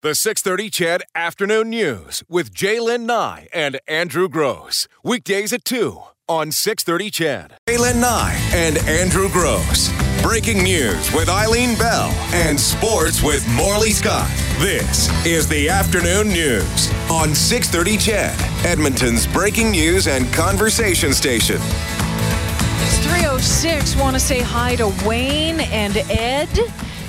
The 630 Ched Afternoon News with Jaylen Nye and Andrew Gross. Weekdays at 2 on 630 CHED. Jaylen Nye and Andrew Gross. Breaking news with Eileen Bell and sports with Morley Scott. This is the Afternoon News on 630 Ched, Edmonton's breaking news and conversation station. It's 306. Want to say hi to Wayne and Ed.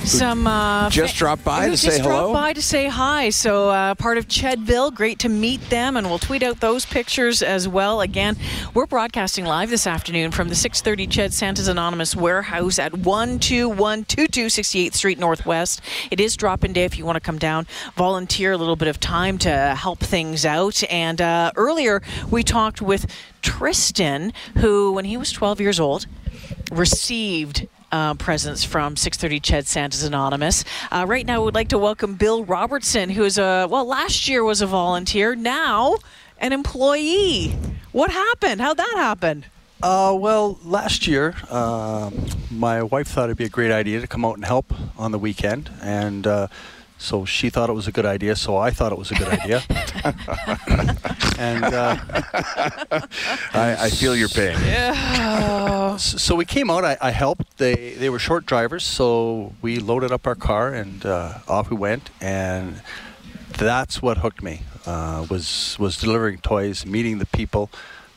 Some uh, just dropped by to just say hello? by to say hi. So uh, part of Chedville. Great to meet them, and we'll tweet out those pictures as well. Again, we're broadcasting live this afternoon from the 630 Ched Santa's Anonymous warehouse at 12122 68th Street Northwest. It is drop-in day if you want to come down, volunteer a little bit of time to help things out. And uh, earlier we talked with Tristan, who, when he was 12 years old, received uh, presents from 630 Ched Santa's Anonymous. Uh, right now, we'd like to welcome Bill Robertson, who is a, well, last year was a volunteer, now an employee. What happened? How'd that happen? Uh, well, last year, um my wife thought it'd be a great idea to come out and help on the weekend, and uh, so she thought it was a good idea. So I thought it was a good idea. and uh, I, I feel your pain. s- so we came out. I, I helped. They they were short drivers, so we loaded up our car and uh, off we went. And that's what hooked me. Uh, was was delivering toys, meeting the people,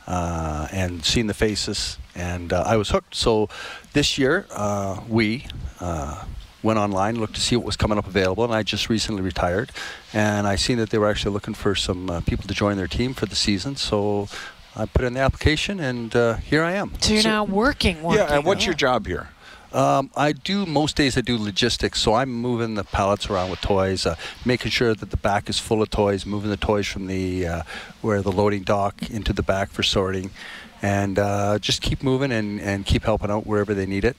uh, and seeing the faces, and uh, I was hooked. So this year uh, we. Went online, looked to see what was coming up available, and I just recently retired, and I seen that they were actually looking for some uh, people to join their team for the season. So I put in the application, and uh, here I am. So you're now working, working. Yeah, and what's your job here? Um, I do most days. I do logistics, so I'm moving the pallets around with toys, uh, making sure that the back is full of toys, moving the toys from the uh, where the loading dock into the back for sorting, and uh, just keep moving and, and keep helping out wherever they need it.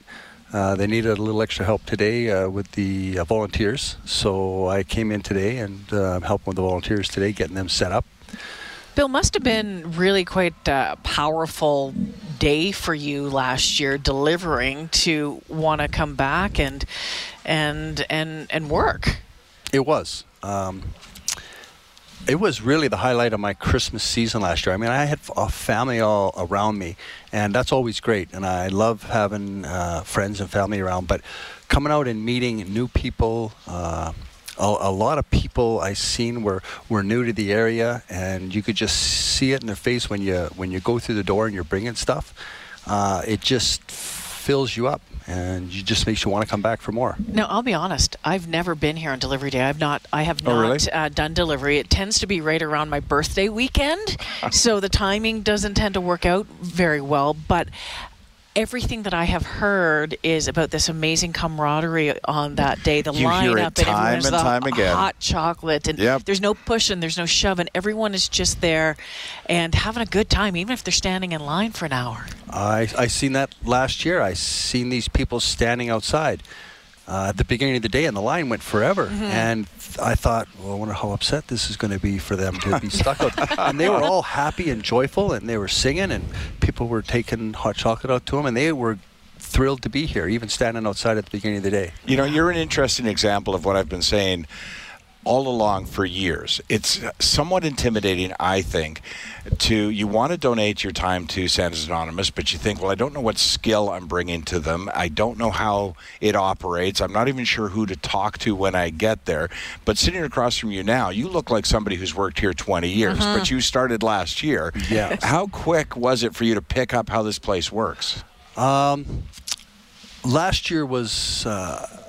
Uh, they needed a little extra help today uh, with the uh, volunteers, so I came in today and uh, I'm helping with the volunteers today, getting them set up. Bill must have been really quite a powerful day for you last year, delivering to want to come back and and and and work. It was. Um, it was really the highlight of my Christmas season last year. I mean, I had a family all around me, and that's always great. And I love having uh, friends and family around. But coming out and meeting new people, uh, a, a lot of people I seen were, were new to the area, and you could just see it in their face when you when you go through the door and you're bringing stuff. Uh, it just fills you up, and you just makes you want to come back for more. No, I'll be honest. I've never been here on delivery day. I've not. I have Oh, not really? uh, done delivery. It tends to be right around my birthday weekend, so the timing doesn't tend to work out very well. But everything that I have heard is about this amazing camaraderie on that day. The You hear lineup and time everyone's and the time again. hot chocolate, and Yep. there's no pushing, there's no shoving. Everyone is just there and having a good time, even if they're standing in line for an hour. I I seen that last year. I seen these people standing outside uh, at the beginning of the day, and the line went forever. And th- I thought, well, I wonder how upset this is going to be for them to be stuck out. And they were all happy and joyful, and they were singing, and people were taking hot chocolate out to them, and they were thrilled to be here, even standing outside at the beginning of the day. You know, you're an interesting example of what I've been saying all along for years. It's somewhat intimidating, I think, to you want to donate your time to Santa's Anonymous, but you think, well, I don't know what skill I'm bringing to them. I don't know how it operates. I'm not even sure who to talk to when I get there. But sitting across from you now, you look like somebody who's worked here 20 years, but you started last year. Yeah. How quick was it for you to pick up how this place works? Um, last year was uh,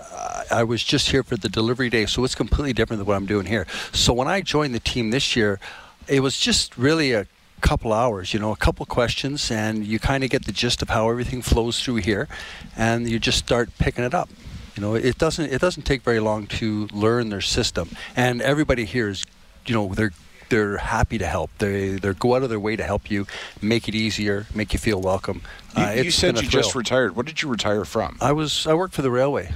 I was just here for the delivery day, so it's completely different than what I'm doing here. So when I joined the team this year, it was just really a couple hours, you know, a couple questions, and you kind of get the gist of how everything flows through here, and you just start picking it up. You know, it doesn't it doesn't take very long to learn their system, and everybody here is, you know, they're they're happy to help. They they go out of their way to help you, make it easier, make you feel welcome. You, Uh, you said you just retired. What did you retire from? I was I worked for the railway.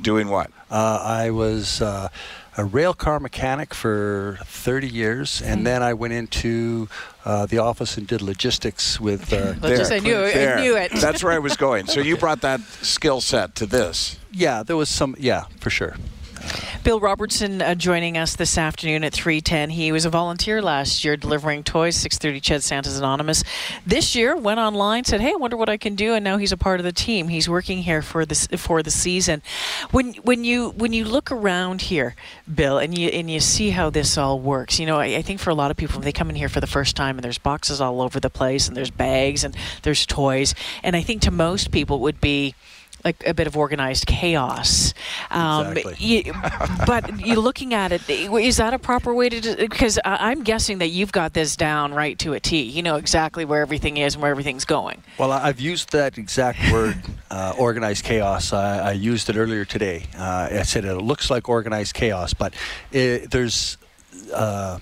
Doing what? Uh, I was uh, a rail car mechanic for 30 years, and then I went into uh, the office and did logistics with. Uh, Let's just- I knew it. I knew it. That's where I was going. So you brought that skill set to this. yeah, there was some. Yeah, for sure. Bill Robertson uh, joining us this afternoon at 3:10. He was a volunteer last year delivering toys. 6:30 Ched Santa's Anonymous. This year went online, said, "Hey, I wonder what I can do," and now he's a part of the team. He's working here for this for the season. When when you when you look around here, Bill, and you and you see how this all works, you know, I, I think for a lot of people, they come in here for the first time, and there's boxes all over the place, and there's bags, and there's toys, and I think to most people it would be like a bit of organized chaos. Um, exactly. You, but you're looking at it. Is that a proper way to? Because I'm guessing that you've got this down right to a T. You know exactly where everything is and where everything's going. Well, I've used that exact word, uh, organized chaos. I, I, used it earlier today. Uh, I said it looks like organized chaos, but it, there's. Uh,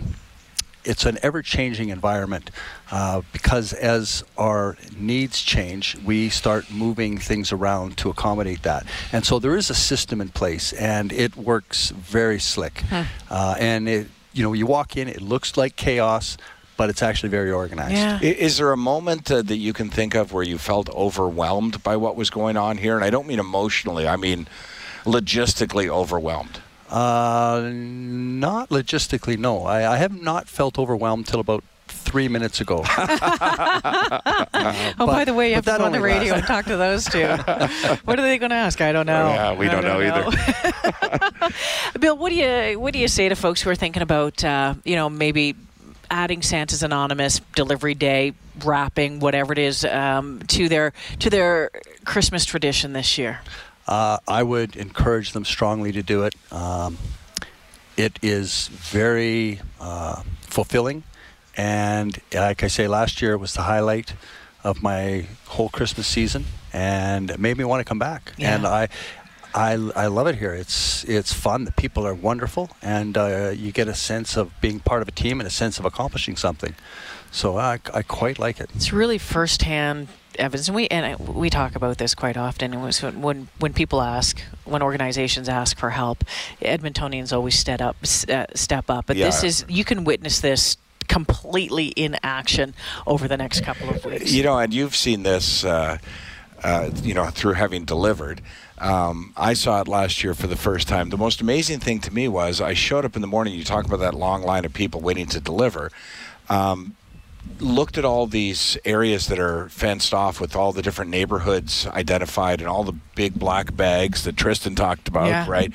it's an ever-changing environment uh, because as our needs change, we start moving things around to accommodate that. And so there is a system in place, and it works very slick. Hmm. Uh, and it, you know, you walk in, it looks like chaos. But it's actually very organized. Yeah. Is there a moment uh, that you can think of where you felt overwhelmed by what was going on here? And I don't mean emotionally; I mean logistically overwhelmed. Uh, not logistically, no. I, I have not felt overwhelmed till about three minutes ago. uh, oh, but, by the way, you have to go on the radio and talk to those two. what are they going to ask? I don't know. Yeah, we don't, don't, know, know. either. Bill, what do you what do you say to folks who are thinking about uh, you know maybe adding Santa's Anonymous delivery day, wrapping, whatever it is, um, to their to their Christmas tradition this year? Uh, I would encourage them strongly to do it. Um, it is very uh, fulfilling, and like I say, last year was the highlight of my whole Christmas season, and it made me want to come back. Yeah. And I, I, I love it here. It's it's fun. The people are wonderful, and uh, you get a sense of being part of a team and a sense of accomplishing something. So I, I quite like it. It's really firsthand Evans, and we and we talk about this quite often. And when when people ask, when organizations ask for help, Edmontonians always step up, uh, step up. But yeah. this is you can witness this completely in action over the next couple of weeks. You know, and you've seen this, uh, uh, you know, through having delivered. Um, I saw it last year for the first time. The most amazing thing to me was I showed up in the morning. You talk about that long line of people waiting to deliver. Um, looked at all these areas that are fenced off with all the different neighborhoods identified and all the big black bags that Tristan talked about, yeah. right?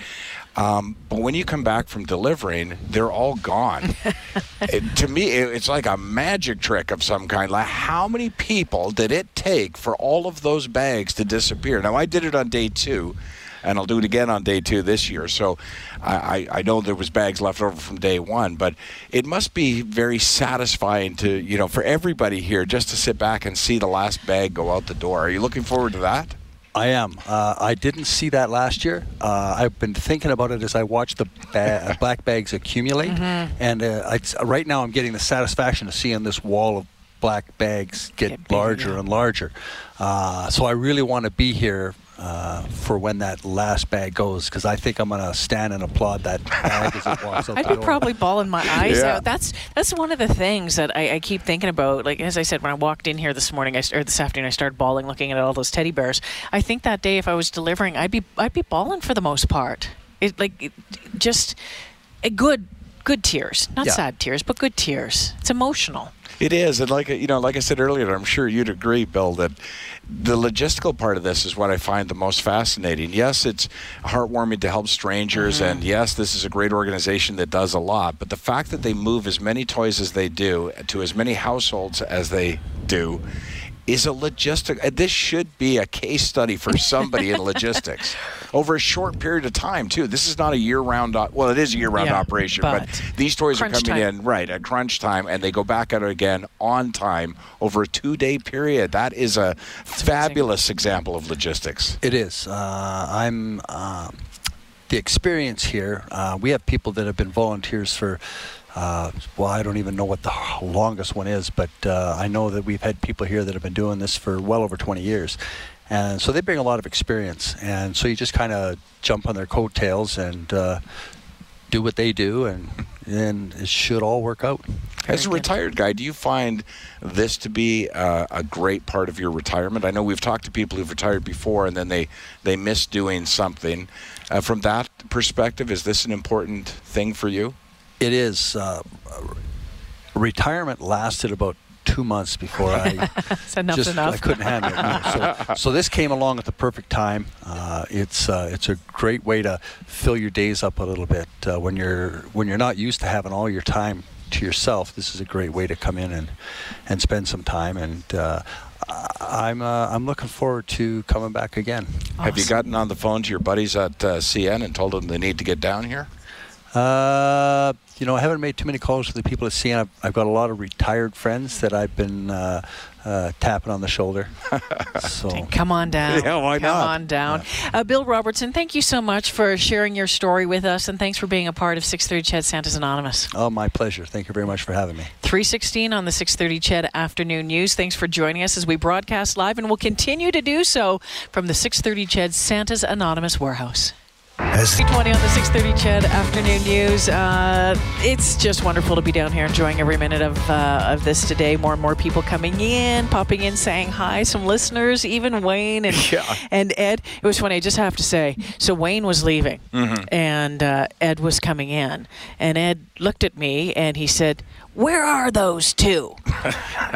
Um, but when you come back from delivering, they're all gone. it, to me, it, it's like a magic trick of some kind. Like, how many people did it take for all of those bags to disappear? Now, I did it on day two and I'll do it again on day two this year. So I, I know there was bags left over from day one, but it must be very satisfying to you know for everybody here just to sit back and see the last bag go out the door. Are you looking forward to that? I am. Uh, I didn't see that last year. Uh, I've been thinking about it as I watch the ba- black bags accumulate, mm-hmm. and uh, right now I'm getting the satisfaction of seeing this wall of black bags get, get larger and larger. Uh, so I really want to be here uh, for when that last bag goes because I think I'm gonna stand and applaud that bag as it walks I'd be probably bawling my eyes yeah. out. That's that's one of the things that I, I, keep thinking about. Like as I said, when I walked in here this morning, I, or this afternoon, I started bawling looking at all those teddy bears. I think that day, if I was delivering, I'd be I'd be bawling for the most part. It like it, just a good good tears, not yeah. sad tears, but good tears. It's emotional. It is, and like you know, like I said earlier, I'm sure you'd agree, Bill, that the logistical part of this is what I find the most fascinating. Yes, it's heartwarming to help strangers, mm-hmm. and yes, this is a great organization that does a lot. But the fact that they move as many toys as they do to as many households as they do is a logistic. Uh, this should be a case study for somebody in logistics over a short period of time too. This is not a year-round. well, it is a year-round yeah, operation, but, but, these toys are coming time. in right at crunch time, and they go back out again on time over a two-day period. That is a That's fabulous amazing. example of logistics. It is. Uh, I'm. Um, the experience here. Uh, we have people that have been volunteers for uh, well, I don't even know what the longest one is, but uh, I know that we've had people here that have been doing this for well over 20 years. And so they bring a lot of experience. And so you just kind of jump on their coattails and uh, do what they do, and, and it should all work out. As a retired guy, do you find this to be uh, a great part of your retirement? I know we've talked to people who've retired before and then they, they miss doing something Uh, from that perspective, is this an important thing for you? It is. Uh, retirement lasted about two months before I enough just enough. I couldn't handle it. No. So, so this came along at the perfect time. Uh, it's uh, it's a great way to fill your days up a little bit uh, when you're when you're not used to having all your time to yourself. This is a great way to come in and and spend some time. And uh, I'm uh, I'm looking forward to coming back again. Have you gotten on the phone to your buddies at uh, CN and told them they need to get down here? Uh, you know, I haven't made too many calls to the people at CN. I've, I've got a lot of retired friends that I've been uh, uh, tapping on the shoulder. so Come on down. Yeah, why Come not? on down. Uh, Bill Robertson, thank you so much for sharing your story with us, and thanks for being a part of 630 Ched Santa's Anonymous. Oh, my pleasure. Thank you very much for having me. 316 on the 630 Ched Afternoon News. Thanks for joining us as we broadcast live, and we'll continue to do so from the 630 Ched Santa's Anonymous Warehouse. 320 on the 630 Ched Afternoon News. Uh, it's just wonderful to be down here enjoying every minute of, uh, of this today. More and more people coming in, popping in, saying hi. Some listeners, even Wayne and, Yeah. and Ed. It was funny, I just have to say. So Wayne was leaving, and uh, Ed was coming in. And Ed looked at me and he said, Where are those two?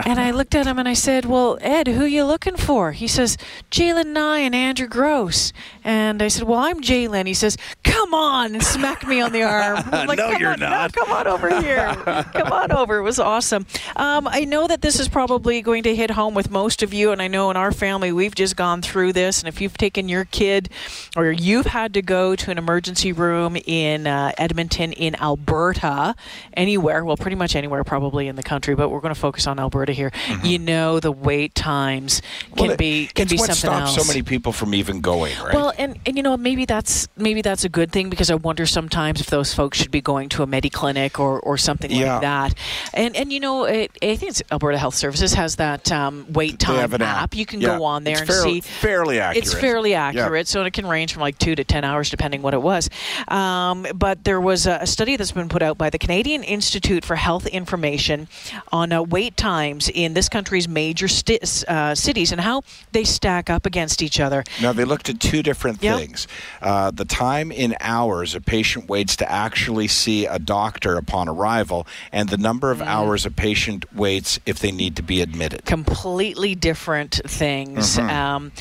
and I looked at him and I said, Well, Ed, who you looking for? He says, Jaylen Nye and Andrew Gross. And I said, Well, I'm Jaylen. He says, Come on, and smacked me on the arm. I'm like, No, "Come you're on, no, not." come on over here. come on over. It was awesome. Um, I know that this is probably going to hit home with most of you, and I know in our family we've just gone through this. And if you've taken your kid or you've had to go to an emergency room in uh, Edmonton, in Alberta, anywhere, well, pretty much anywhere probably in the country, but we're going to focus on Alberta here. You know the wait times can Well, be can be what something stops else. so many people from even going, right? Well, and, and you know maybe that's maybe that's a good thing because I wonder sometimes if those folks should be going to a medi clinic or, or something Yeah. like that. And and you know it, I think it's Alberta Health Services has that um, wait time an app. You can Yeah. go on there It's and fair- see. fairly accurate. It's fairly Yeah. accurate, so it can range from like two to ten hours depending what it was. Um, but there was a, a study that's been put out by the Canadian Institute for Health Information on uh, wait times in this country's major sti- uh, cities and how they stack up against each other. Now, they looked at two different Yep. things. Uh, the time in hours a patient waits to actually see a doctor upon arrival, and the number Mm. of hours a patient waits if they need to be admitted. completely different things. Um,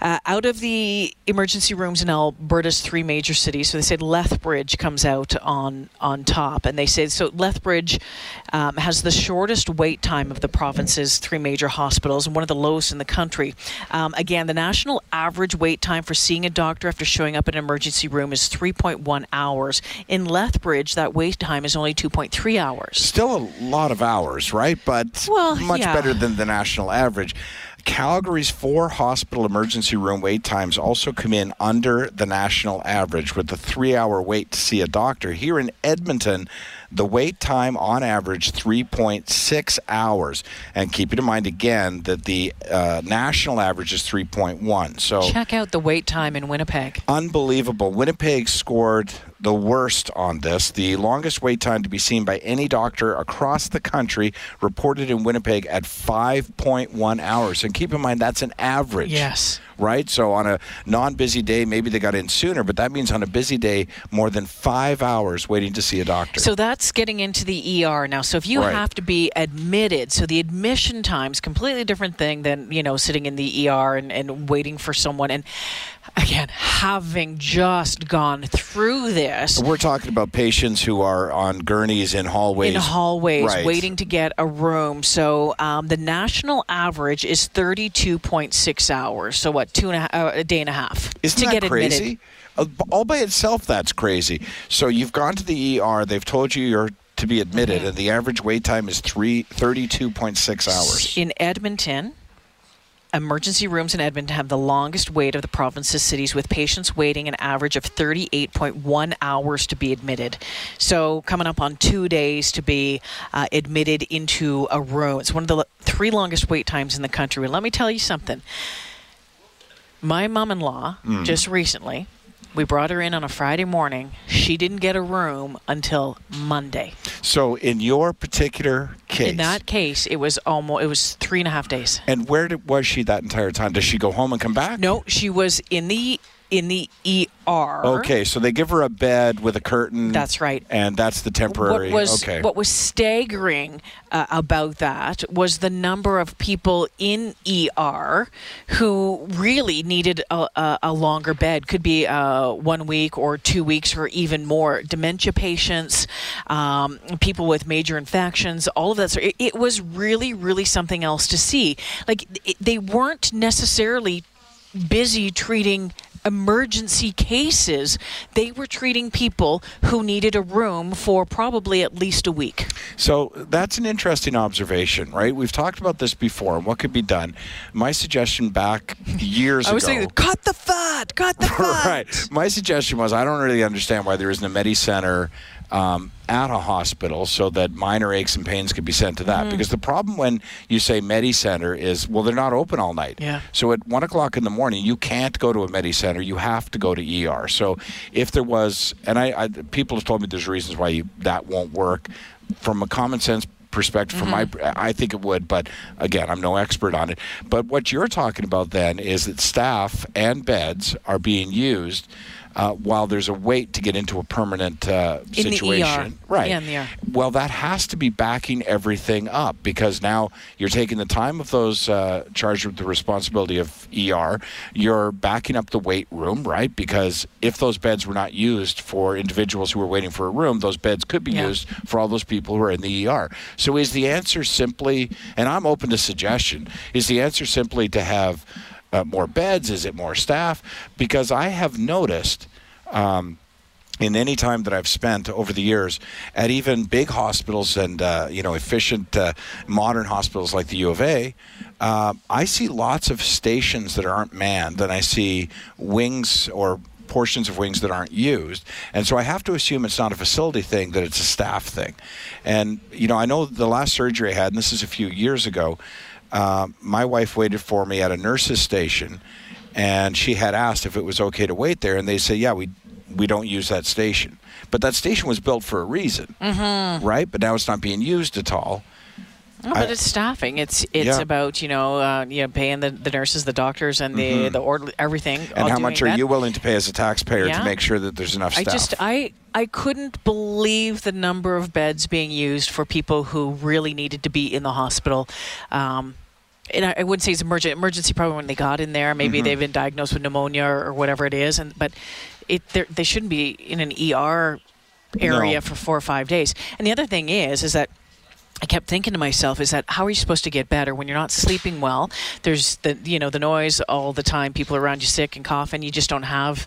uh, out of the emergency rooms in Alberta's three major cities, so they said Lethbridge comes out on on top, and they said so. Lethbridge um, has the shortest wait time of the province's three major hospitals and one of the lowest in the country. Um, again, the national average wait time for seeing a doctor after showing up in an emergency room is 3.1 hours. In Lethbridge, that wait time is only 2.3 hours. Still a lot of hours, right? But Well, much yeah. better than the national average. Calgary's four hospital emergency room wait times also come in under the national average with a three hour wait to see a doctor. Here in Edmonton, the wait time on average 3.6 hours. And keep in mind again that the uh, national average is 3.1. So Check out the wait time in Winnipeg. unbelievable. Winnipeg scored the worst on this. The longest wait time to be seen by any doctor across the country reported in Winnipeg at 5.1 hours. And keep in mind, that's an average. Yes. Right? So on a non busy day, maybe they got in sooner, but that means on a busy day, more than five hours waiting to see a doctor. So that's getting into the ER now. So if you Right. have to be admitted, so the admission time's completely different thing than, you know, sitting in the ER and, and waiting for someone. And again, having just gone through this We're talking about patients who are on gurneys in hallways. in hallways Right. waiting to get a room. So um, the national average is 32.6 hours. So what, two and a, half, uh, a day and a half Isn't to that get crazy? admitted. Uh, All by itself, that's crazy. So you've gone to the ER. They've told you you're to be admitted, Mm-hmm. and the average wait time is three thirty-two point six hours. In Edmonton, emergency rooms in Edmonton have the longest wait of the province's cities, with patients waiting an average of 38.1 hours to be admitted. So, coming up on two days to be uh, admitted into a room. It's one of the three longest wait times in the country. And let me tell you something. My mom in law, Mm. just recently, we brought her in on a Friday morning. She didn't get a room until Monday. So in your particular case, In that case, it was almost it was three and a half days. and where did, was she that entire time? Does she go home and come back? No, she was in the in the ER. Okay, so they give her a bed with a curtain. That's right. And that's the temporary. What was okay. what was staggering uh, about that was the number of people in ER who really needed a, a, a longer bed. Could be uh, one week or two weeks or even more. Dementia patients, um, people with major infections, all of that. So it, it was really, really something else to see. Like it, they weren't necessarily busy treating emergency cases, they were treating people who needed a room for probably at least a week. So that's an interesting observation, right? We've talked about this before and what could be done. My suggestion back years ago. I was ago. saying, cut the fat, cut the fat. right. My suggestion was I don't really understand why there isn't a Medi Center um, at a hospital so that minor aches and pains could be sent to that. Mm-hmm. Because the problem when you say Medi Center is, well, they're not open all night. Yeah. So at one o'clock in the morning, you can't go to a Medi Center. You have to go to ER. So if there was, and I, I people have told me there's reasons why you, that won't work. From a common sense perspective from my I think it would but again I'm no expert on it but what you're talking about then is that staff and beds are being used uh, while there's a wait to get into a permanent uh, In the ER. situation right Yeah, well that has to be backing everything up because now you're taking the time of those uh, charged with the responsibility of ER you're backing up the wait room right because if those beds were not used for individuals who were waiting for a room those beds could be Yeah. used for all those people who are in the ER. So is the answer simply, and I'm open to suggestion, is the answer simply to have uh, more beds? Is it more staff? Because I have noticed. Um, in any time that I've spent over the years at even big hospitals and uh, you know efficient uh, modern hospitals like the U of A, uh, I see lots of stations that aren't manned, and I see wings or portions of wings that aren't used. And so I have to assume it's not a facility thing, that it's a staff thing. And, you know, I know the last surgery I had, and this is a few years ago, uh, my wife waited for me at a nurse's station, and she had asked if it was okay to wait there, and they said, yeah, we, we don't use that station. But that station was built for a reason, mm-hmm. right? But now it's not being used at all. But it's staffing. It's it's Yeah. about you know uh, you know paying the, the nurses, the doctors, and the the order everything. Mm-hmm. And how much are that. you willing to pay as a taxpayer Yeah. to make sure that there's enough I just I I couldn't believe the number of beds being used for people who really needed to be in the hospital. Um, and I, I wouldn't say it's emergent emergency probably when they got in there. Mm-hmm. Maybe they've been diagnosed with pneumonia or, or whatever it is, and but it they shouldn't be in an ER area No. for four or five days. And the other thing is is that I kept thinking to myself, is that how are you supposed to get better when you're not sleeping well? There's the you know the noise all the time, people around you sick and coughing. You just don't have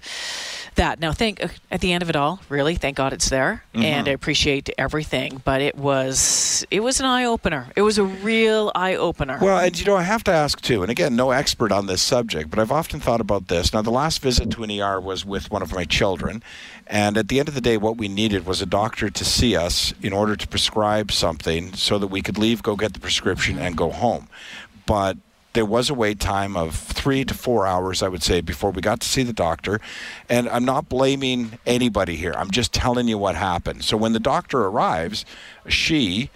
that. Now, think at the end of it all, really, thank God it's there, Mm-hmm. and I appreciate everything. But it was it was an eye opener. It was a real eye opener. Well, and you know, I have to ask too, and again, no expert on this subject, but I've often thought about this. Now, the last visit to an ER was with one of my children, and at the end of the day, what we needed was a doctor to see us in order to prescribe something so that we could leave, go get the prescription, and go home. But there was a wait time of three to four hours, I would say, before we got to see the doctor. And I'm not blaming anybody here. I'm just telling you what happened. So when the doctor arrives, she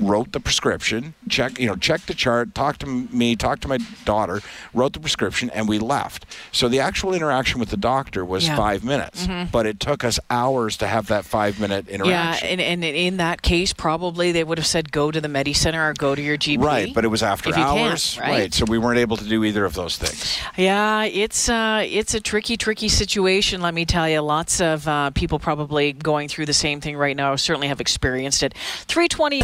wrote the prescription, check you know, checked the chart, talked to me, talked to my daughter, wrote the prescription, and we left. So the actual interaction with the doctor was Yeah. five minutes, but it took us hours to have that five minute interaction. yeah, and, and in that case, probably they would have said go to the Medi Center or go to your GP. Right, but it was after you can, hours, right? So we weren't able to do either of those things. Yeah, it's uh, it's a tricky, tricky situation. Let me tell you. Lots of uh, people probably going through the same thing right now. Certainly have experienced it. Three twenty.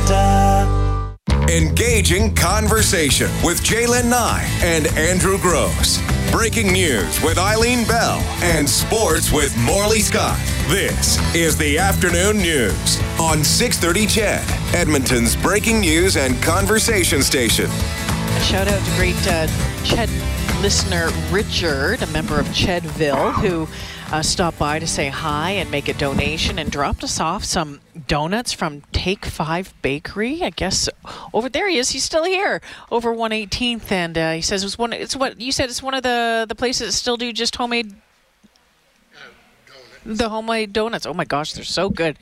Engaging conversation with Jaylen Nye and Andrew Gross. Breaking news with Eileen Bell and sports with Morley Scott. This is the afternoon news on 630 Ched, Edmonton's breaking news and conversation station. A Shout out to great uh, Ched listener Richard, a member of Chedville, who uh, stopped by to say hi and make a donation and dropped us off some donuts from Take Five Bakery. I guess over there he is. He's still here over 118th, and uh, he says it's one. It's what you said. It's one of the the places that still do just homemade. The homemade donuts. Oh my gosh, they're so good.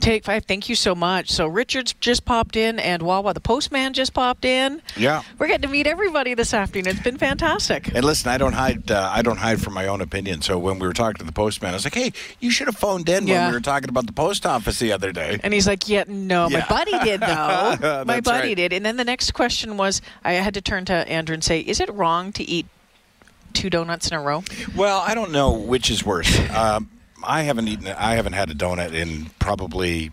Take five. Thank you so much. So Richard's just popped in, and Wawa the postman just popped in. Yeah. We're getting to meet everybody this afternoon. It's been fantastic. And listen, I don't hide. Uh, I don't hide from my own opinion. So when we were talking to the postman, I was like, "Hey, you should have phoned in when we were talking about the post office the other day." And he's like, "Yeah, no, my buddy did though. my buddy right. did." And then the next question was, I had to turn to Andrew and say, "Is it wrong to eat two donuts in a row?" Well, I don't know which is worse. Um, I haven't eaten. I haven't had a donut in probably.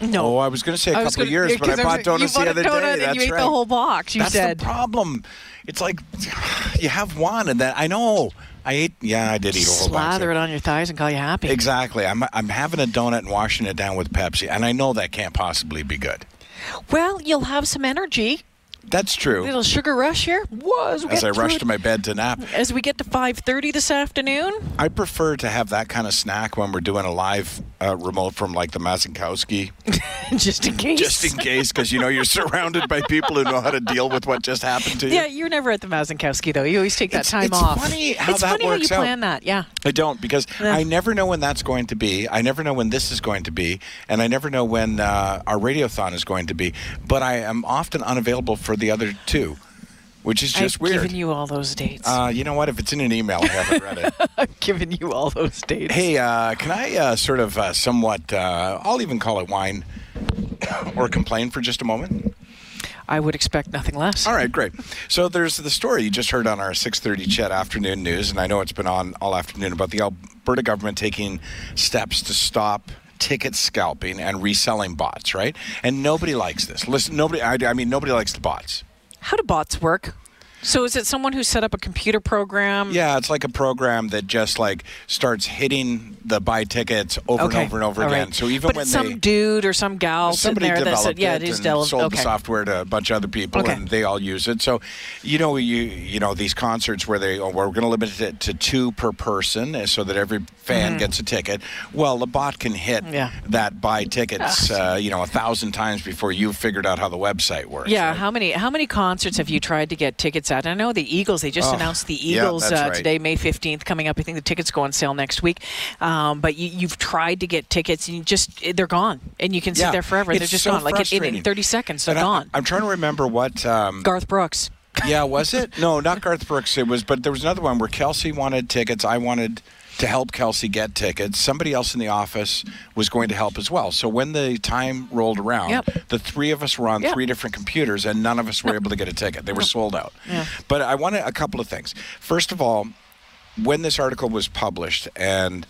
No. Oh, I was going to say a I couple of gonna- years, yeah, but I bought donuts the other donut day. and That's you ate right. the whole box. You That's said the problem. It's like you have one, and then I know I ate. Yeah, I did eat a whole box. slather it on your thighs and call you happy. Exactly. I'm I'm having a donut and washing it down with Pepsi, and I know that can't possibly be good. Well, you'll have some energy. That's true. little sugar rush here. Was As I rush to my bed to nap, as we get to 5:30 this afternoon. I prefer to have that kind of snack when we're doing a live uh, remote from like the Mazankowski, just in case. just in case, because you know you're surrounded by people who know how to deal with what just happened to you. Yeah, you're never at the Mazankowski though. You always take that It's- time it's off. funny how it's that funny works how you out. plan that. Yeah. I don't because Yeah. I never know when that's going to be. I never know when this is going to be, and I never know when uh, our radiothon is going to be. But I am often unavailable for the other two, which is just weird. I've weird. given you all those dates. uh, you know what? If it's in an email, I haven't read it. I've given you all those dates. Hey, uh, can I uh, sort of uh, somewhat, uh, I'll even call it whine or complain for just a moment? I would expect nothing less. All right, great. So there's the story you just heard on our 6:30 Ched afternoon news, and I know it's been on all afternoon about the Alberta government taking steps to stop ticket scalping and reselling bots, right? And nobody likes this. Listen, nobody. I, I mean, nobody likes the bots. How do bots work? So is it someone who set up a computer program? Yeah, it's like a program that just like starts hitting the buy tickets over Okay. and over and over All again. right. So even but when it's they some dude or some gal somebody there that developed said, "Yeah, it it is and developed." sold okay. the software to a bunch of other people, Okay. and they all use it. So, you know, you you know these concerts where they oh, we're going to limit it to two per person, uh, so that every fan gets a ticket. Well, the bot can hit Mm-hmm. Yeah. that buy tickets, uh, you know, a thousand times before you've figured out how the website works. Yeah, right? how many how many concerts have you tried to get tickets at? I know the Eagles. They just Oh, announced the Eagles that's uh, right. today, May fifteenth, coming up. I think the tickets go on sale next week. Um, but you, you've tried to get tickets, and you just they're gone, and you can sit Yeah, there forever. They're just so gone. Like in, in thirty seconds, they're And I- gone. I'm trying to remember what. Um, Garth Brooks. yeah, was it? No, not Garth Brooks. It was, but there was another one where Kelsey wanted tickets. I wanted to help Kelsey get tickets. Somebody else in the office was going to help as well. So when the time rolled around, Yep. the three of us were on Yep. three different computers, and none of us were able to get a ticket. They were sold out. Yeah. But I wanted a couple of things. First of all, when this article was published and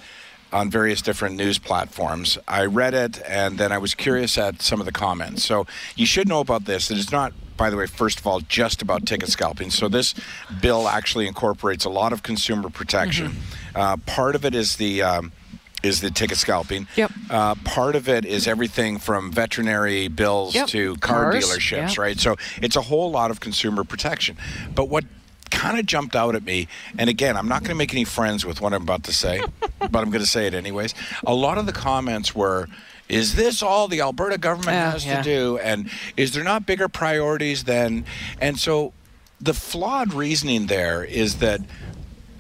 on various different news platforms, I read it and then I was curious at some of the comments. So you should know about this. It is not, by the way, first of all, just about ticket scalping. So this bill actually incorporates a lot of consumer protection. Mm-hmm. Uh, part of it is the um, is the ticket scalping. Yep. Uh, part of it is everything from veterinary bills Yep. to car Cars, dealerships, yeah. right? So it's a whole lot of consumer protection. But what kind of jumped out at me, and again, I'm not going to make any friends with what I'm about to say, but I'm going to say it anyways. A lot of the comments were. Is this all the Alberta government oh, Yeah, has yeah. to do? And is there not bigger priorities than? And so, the flawed reasoning there is that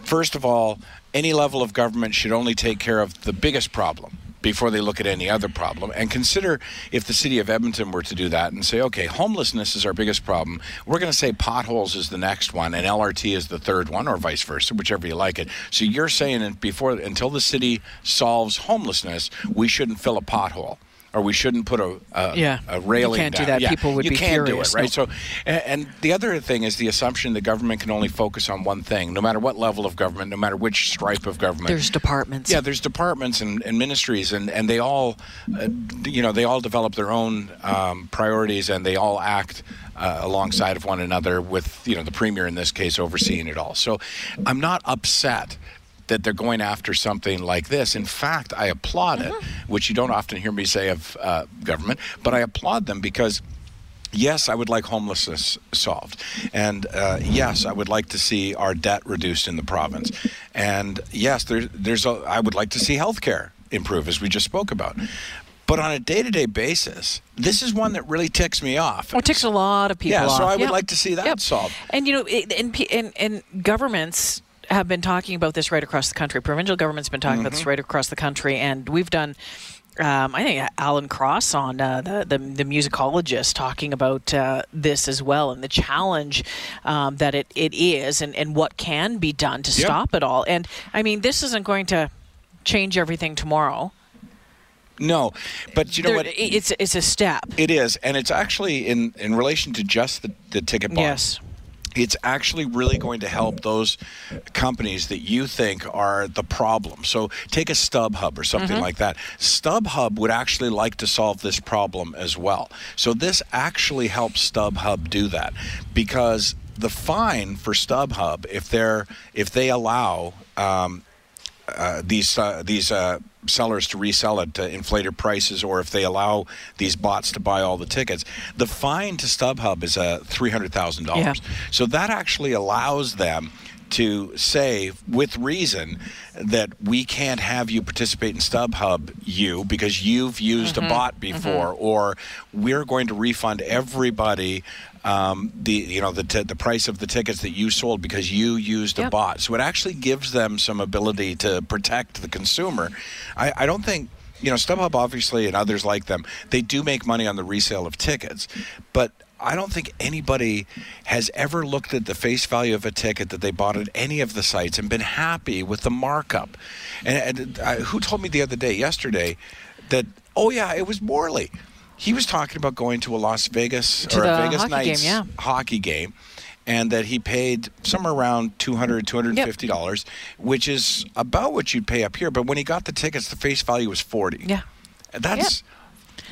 first of all, any level of government should only take care of the biggest problem before they look at any other problem. And consider if the city of Edmonton were to do that and say, okay, homelessness is our biggest problem. We're going to say potholes is the next one and LRT is the third one, or vice versa, whichever you like it. So you're saying before until the city solves homelessness, we shouldn't fill a pothole. Or we shouldn't put a, a, Yeah. a railing You can't do that. Yeah, People would you be can't furious. do it, right? No. So, and, and the other thing is the assumption that government can only focus on one thing, no matter what level of government, no matter which stripe of government. There's departments. Yeah, there's departments and, and ministries, and, and they all, uh, you know, they all develop their own um, priorities, and they all act uh, alongside of one another. With you know the premier in this case overseeing it all. So, I'm not upset that they're going after something like this. In fact, I applaud it, which you don't often hear me say of uh, government, but I applaud them because. Yes, I would like homelessness solved. And uh, yes, I would like to see our debt reduced in the province. And yes, there, there's a, I would like to see health care improve, as we just spoke about. But on a day to day basis, this is one that really ticks me off. Well, it ticks a lot of people Yeah, so. I would Yep. like to see that Yep. solved. And you know, and, and and governments have been talking about this right across the country. Provincial government's been talking about Mm-hmm. this right across the country, and we've done um, I think Alan Cross on uh, the, the, the musicologist talking about uh, this as well and the challenge um, that it, it is and, and what can be done to Yep. stop it all. And I mean, this isn't going to change everything tomorrow. No, but you know There- what? It's it's a step. It is, and it's actually in in relation to just the, the ticket box. Yes. It's actually really going to help those companies that you think are the problem. So take a StubHub or something Mm-hmm. like that. StubHub would actually like to solve this problem as well. So this actually helps StubHub do that because the fine for StubHub, if they're if they allow um, uh, these uh, these uh, sellers to resell at uh, inflated prices, or if they allow these bots to buy all the tickets, the fine to StubHub is uh, three hundred thousand Yeah. dollars. So that actually allows them to say, with reason, that we can't have you participate in StubHub, you because you've used a bot before, or we're going to refund everybody. Um, the you know the t- the price of the tickets that you sold because you used a bot. So it actually gives them some ability to protect the consumer. I, I don't think you know StubHub obviously and others like them. They do make money on the resale of tickets, but I don't think anybody has ever looked at the face value of a ticket that they bought at any of the sites and been happy with the markup. And, and uh, who told me the other day, yesterday, that oh yeah, it was Morley. He was talking about going to a Las Vegas To or a Vegas hockey game, yeah. hockey game and that he paid somewhere around 200 $250 which is about what you'd pay up here. But when he got the tickets the face value was 40 Yeah. that's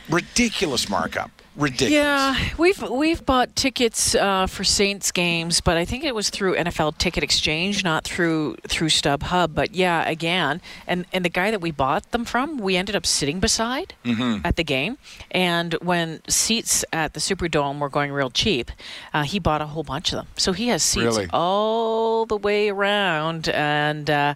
ridiculous markup ridiculous Yeah, we've we've bought tickets uh, for Saints games, but I think it was through NFL Ticket Exchange, not through through StubHub. But yeah, again, and and the guy that we bought them from, we ended up sitting beside Mm-hmm. at the game. And when seats at the Superdome were going real cheap, uh, he bought a whole bunch of them. So he has seats Really? all the way around, and uh,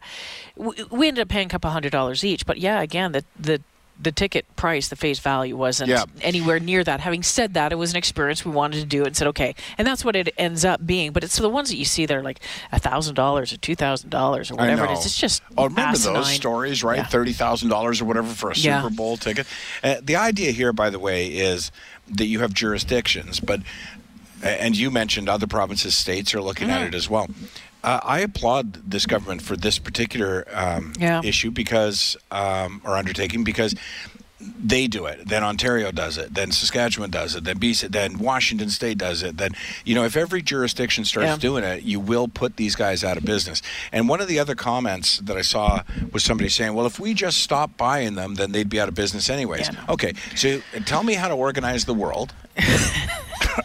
we, we ended up paying a couple hundred dollars each. But yeah, again, the the the ticket price, the face value wasn't Yeah. anywhere near that. Having said that, it was an experience we wanted to do and said, okay, and that's what it ends up being. But it's the ones that you see that are like a thousand dollars or two thousand dollars or whatever it is. It's just oh, remember those stories, right? Yeah. Thirty thousand dollars or whatever for a Yeah. Super Bowl ticket. Uh, the idea here, by the way, is that you have jurisdictions, but and you mentioned other provinces, states are looking Mm-hmm. at it as well. Uh, I applaud this government for this particular um, Yeah. issue because um, or undertaking because they do it. Then Ontario does it. Then Saskatchewan does it. Then BC. Then Washington State does it. Then you know if every jurisdiction starts Yeah. doing it, you will put these guys out of business. And one of the other comments that I saw was somebody saying, "Well, if we just stop buying them, then they'd be out of business anyways." Yeah, no. Okay, so tell me how to organize the world.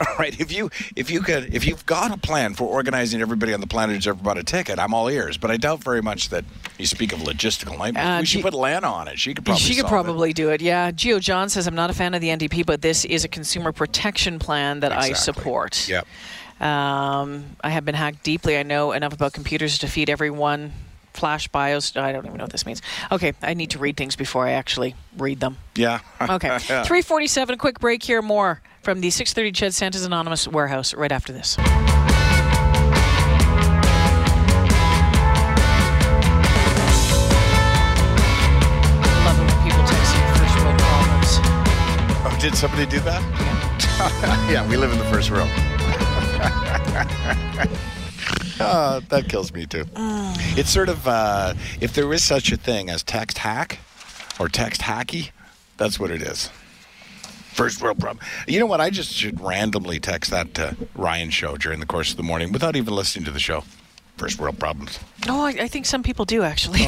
All right, if you if you could if you've got a plan for organizing everybody on the planet who's ever bought a ticket, I'm all ears. But I doubt very much that you speak of logistical nightmares. Uh, we should G- put Lana on it. She could probably. she could probably do it. Yeah. Geo John says, I'm not a fan of the NDP, but this is a consumer protection plan that I support. Yep. Um, I have been hacked deeply. I know enough about computers to feed everyone. Flash BIOS. I don't even know what this means. Okay, I need to read things before I actually read them. Yeah. Okay, Yeah. 347. Quick break here. More from the 630 Ched Santa's Anonymous warehouse right after this. Love it when people text you first world problems. Oh, did somebody do that? yeah, we live in the first row. Uh, that kills me too. It's sort of uh, if there is such a thing as text hack or text hacky, that's what it is. First world problem. You know what? I just should randomly text that to Ryan show during the course of the morning without even listening to the show. First world problems. Oh, I, I think some people do actually.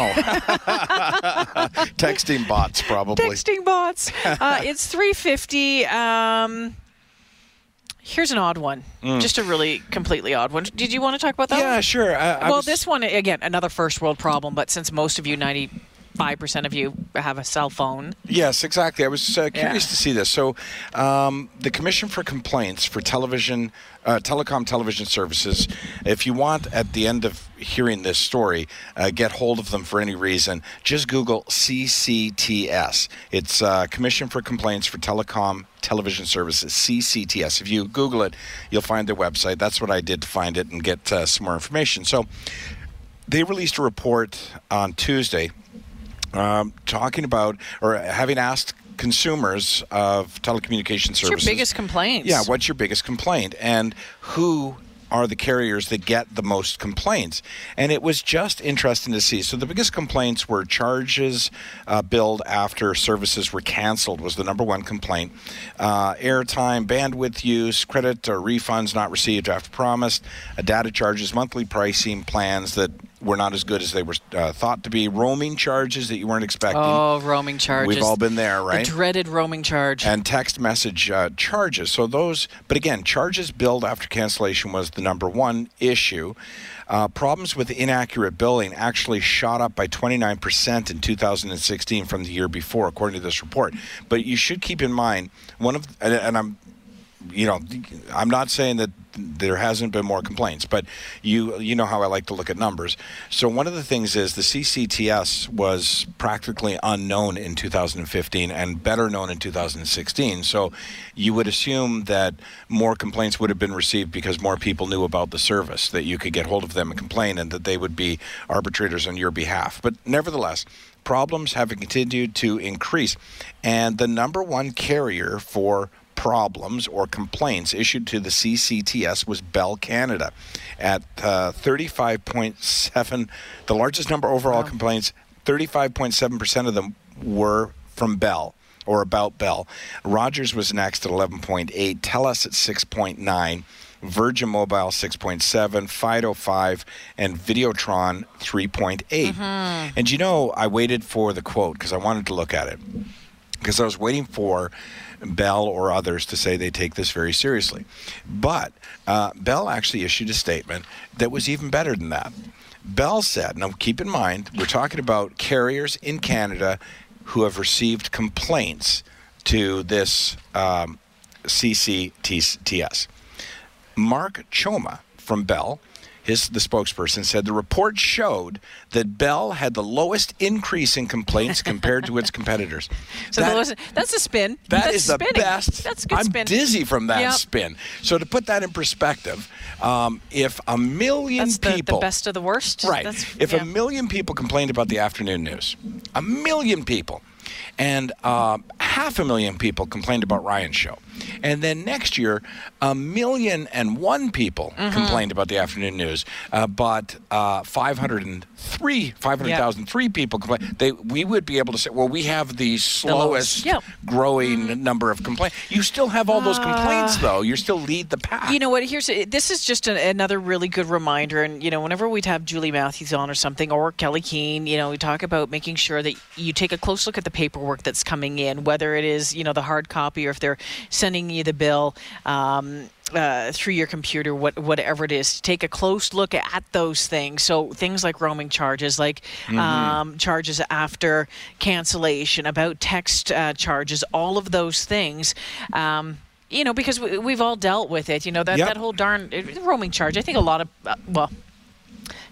Texting bots, probably. Texting bots. Uh, it's 350. Um, here's an odd one. Just a really completely odd one. Did you want to talk about that? Mm. Yeah, one? sure. I, I well, was- this one again, another first world problem. But since most of you, 95% of you, have a cell phone. Yes, exactly. I was uh, curious Yeah. to see this. So, um, the Commission for Complaints for Television, uh, Telecom Television Services. If you want, at the end of hearing this story, uh, get hold of them for any reason. Just Google CCTS. It's uh, Commission for Complaints for Telecom Television Services, CCTS. If you Google it, you'll find their website. That's what I did to find it and get uh, some more information. So, they released a report on Tuesday um, talking about or having asked consumers of telecommunication What's services. your biggest complaint? Yeah, what's your biggest complaint? And who are the carriers that get the most complaints? And it was just interesting to see. So the biggest complaints were charges uh, billed after services were canceled was the number one complaint. Uh, airtime, bandwidth use, credit or refunds not received after promised, uh, data charges, monthly pricing plans that were not as good as they were uh, thought to be, roaming charges that you weren't expecting. Oh, roaming charges. We've all been there, right? The dreaded roaming charge. and text message uh, charges. So those, but again, charges billed after cancellation was the number one issue. Uh, problems with inaccurate billing actually shot up by 29% in 2016 from the year before, according to this report. But you should keep in mind one of, and, and I'm, you know, I'm not saying that there hasn't been more complaints, but you you know how I like to look at numbers. So one of the things is the CCTS was practically unknown in 2015 and better known in 2016. So you would assume that more complaints would have been received because more people knew about the service, that you could get hold of them and complain, and that they would be arbitrators on your behalf. But nevertheless, problems have continued to increase, and the number one carrier for problems or complaints issued to the CCTS was Bell Canada at uh, 35.7 the largest number overall complaints 35.7% of them were from Bell or about Bell. Rogers was next at 11.8, Telus at 6.9, Virgin Mobile 6.7, Fido 5, and Videotron 3.8. And you know, I waited for the quote because I wanted to look at it because I was waiting for Bell or others to say they take this very seriously. But uh, Bell actually issued a statement that was even better than that. Bell said, now keep in mind, we're talking about carriers in Canada who have received complaints to this um, CCTS. Mark Choma from Bell, his the spokesperson said the report showed that Bell had the lowest increase in complaints compared to its competitors. so That- was, that's a spin. that that's is the best. That's good I'm spin. dizzy from that Yep. spin. So to put that in perspective, um, if a million That's the, people, the best of the worst. right? If yeah. a million people complained about the afternoon news, a million people, and uh, half a million people complained about Ryan's show, and then next year, a million and one people Mm-hmm. complained about the afternoon news, uh, but uh, 503, 500,003 people complained. They, we would be able to say, well, we have the slowest Yep. growing number of complaints. You still have all those complaints, Ah. though. You still lead the pack. You know what? Here's this is just an, another really good reminder. And you know, whenever we'd have Julie Matthews on or something, or Kelly Keene, you know, we talk about making sure that you take a close look at the paperwork that's coming in, whether it is you know the hard copy or if they're sending you the bill. Um, uh, through your computer, what, whatever it is, take a close look at those things. So things like roaming charges, like um, charges after cancellation, about text uh, charges, all of those things. Um, you know, because we, we've all dealt with it. You know that Yep. that whole darn uh, roaming charge. I think a lot of uh, well.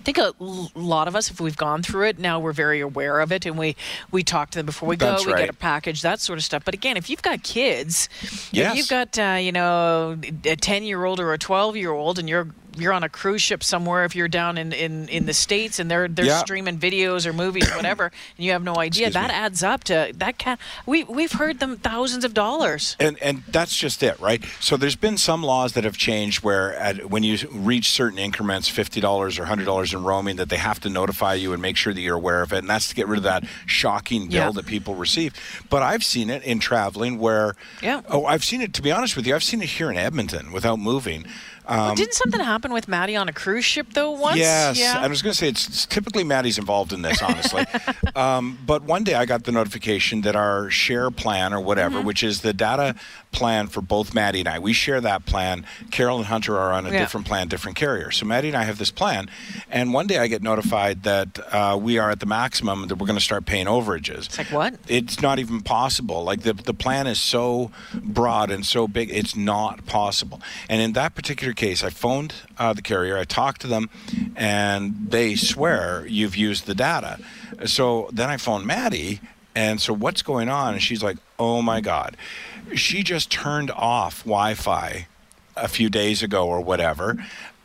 I think a lot of us, if we've gone through it, now we're very aware of it, and we we talk to them before we That's go. We get a package, that sort of stuff. But again, if you've got kids, Yes. if you've got uh, you know a ten year old or a twelve year old, and you're you're on a cruise ship somewhere, if you're down in, in, in the states and they're they're Yeah. streaming videos or movies or whatever, and you have no idea, Excuse that me. adds up to that can we we've heard them thousands of dollars. And and that's just it, right? So there's been some laws that have changed where at, when you reach certain increments, fifty dollars or hundred dollars in roaming, that they have to notify you and make sure that you're aware of it, and that's to get rid of that shocking bill Yeah. that people receive. But I've seen it in traveling where, Yeah. oh, I've seen it. To be honest with you, I've seen it here in Edmonton without moving. Um, Didn't something happen with Maddie on a cruise ship though once? Yes, Yeah. I was going to say it's, it's typically Maddie's involved in this, honestly. um, but one day I got the notification that our share plan or whatever, Mm-hmm. which is the data plan for both Maddie and I, we share that plan. Carol and Hunter are on a Yeah. different plan, different carrier. So Maddie and I have this plan, and one day I get notified that uh, we are at the maximum that we're going to start paying overages. It's like what? It's not even possible. Like the the plan is so broad and so big, it's not possible. And in that particular case, I phoned uh, the carrier, I talked to them, and they swear you've used the data. So then I phoned Maddie, and so what's going on? And she's like, "Oh my God, she just turned off Wi-Fi a few days ago or whatever."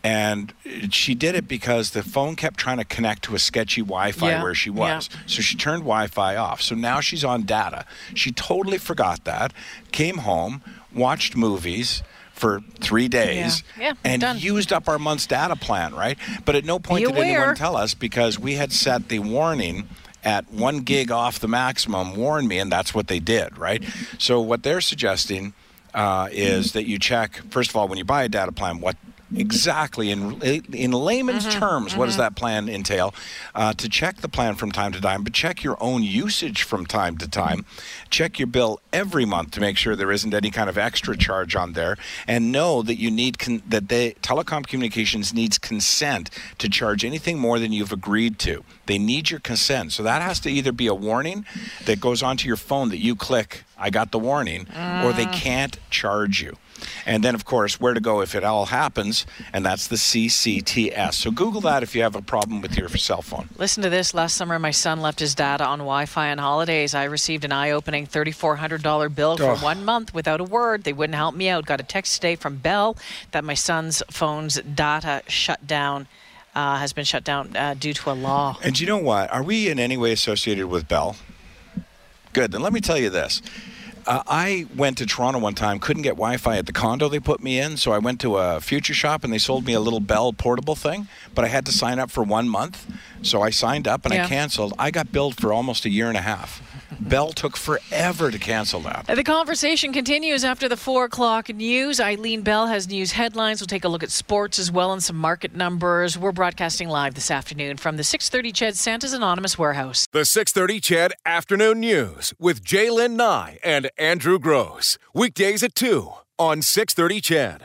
And she did it because the phone kept trying to connect to a sketchy Wi Fi Yeah, where she yeah. was. So she turned Wi Fi off. So now she's on data. She totally forgot that, came home, watched movies for three days, Yeah. Yeah, and done. used up our month's data plan, right? But at no point Be did aware. anyone tell us because we had set the warning at one gig off the maximum, warn me, and that's what they did, right? So what they're suggesting uh, is that you check first of all when you buy a data plan what exactly. In in layman's Mm-hmm. terms what does that plan entail? Uh, to check the plan from time to time but check your own usage from time to time. Check your bill every month to make sure there isn't any kind of extra charge on there. And know that you need con- that they telecom communications needs consent to charge anything more than you've agreed to. They need your consent. So that has to either be a warning that goes onto your phone that you click i got the warning or they can't charge you and then, of course, where to go if it all happens, and that's the CCTS. So Google that if you have a problem with your cell phone. Listen to this. Last summer, my son left his data on Wi Fi on holidays. I received an eye opening $3,400 bill for Ugh. one month without a word. They wouldn't help me out. Got a text today from Bell that my son's phone's data shut down. Uh, has been shut down uh, due to a law. And you know what? Are we in any way associated with Bell? Good. Then let me tell you this. Uh, I went to Toronto one time, couldn't get Wi Fi at the condo they put me in, so I went to a future shop and they sold me a little Bell portable thing, but I had to sign up for one month. So I signed up and Yeah. I canceled. I got billed for almost a year and a half. Bell took forever to cancel that. The conversation continues after the four o'clock news. Eileen Bell has news headlines. We'll take a look at sports as well and some market numbers. We're broadcasting live this afternoon from the 630 Ched Santa's Anonymous Warehouse. The 630 Ched Afternoon News with Jaylen Nye and Andrew Gross. Weekdays at 2 on 630 Ched.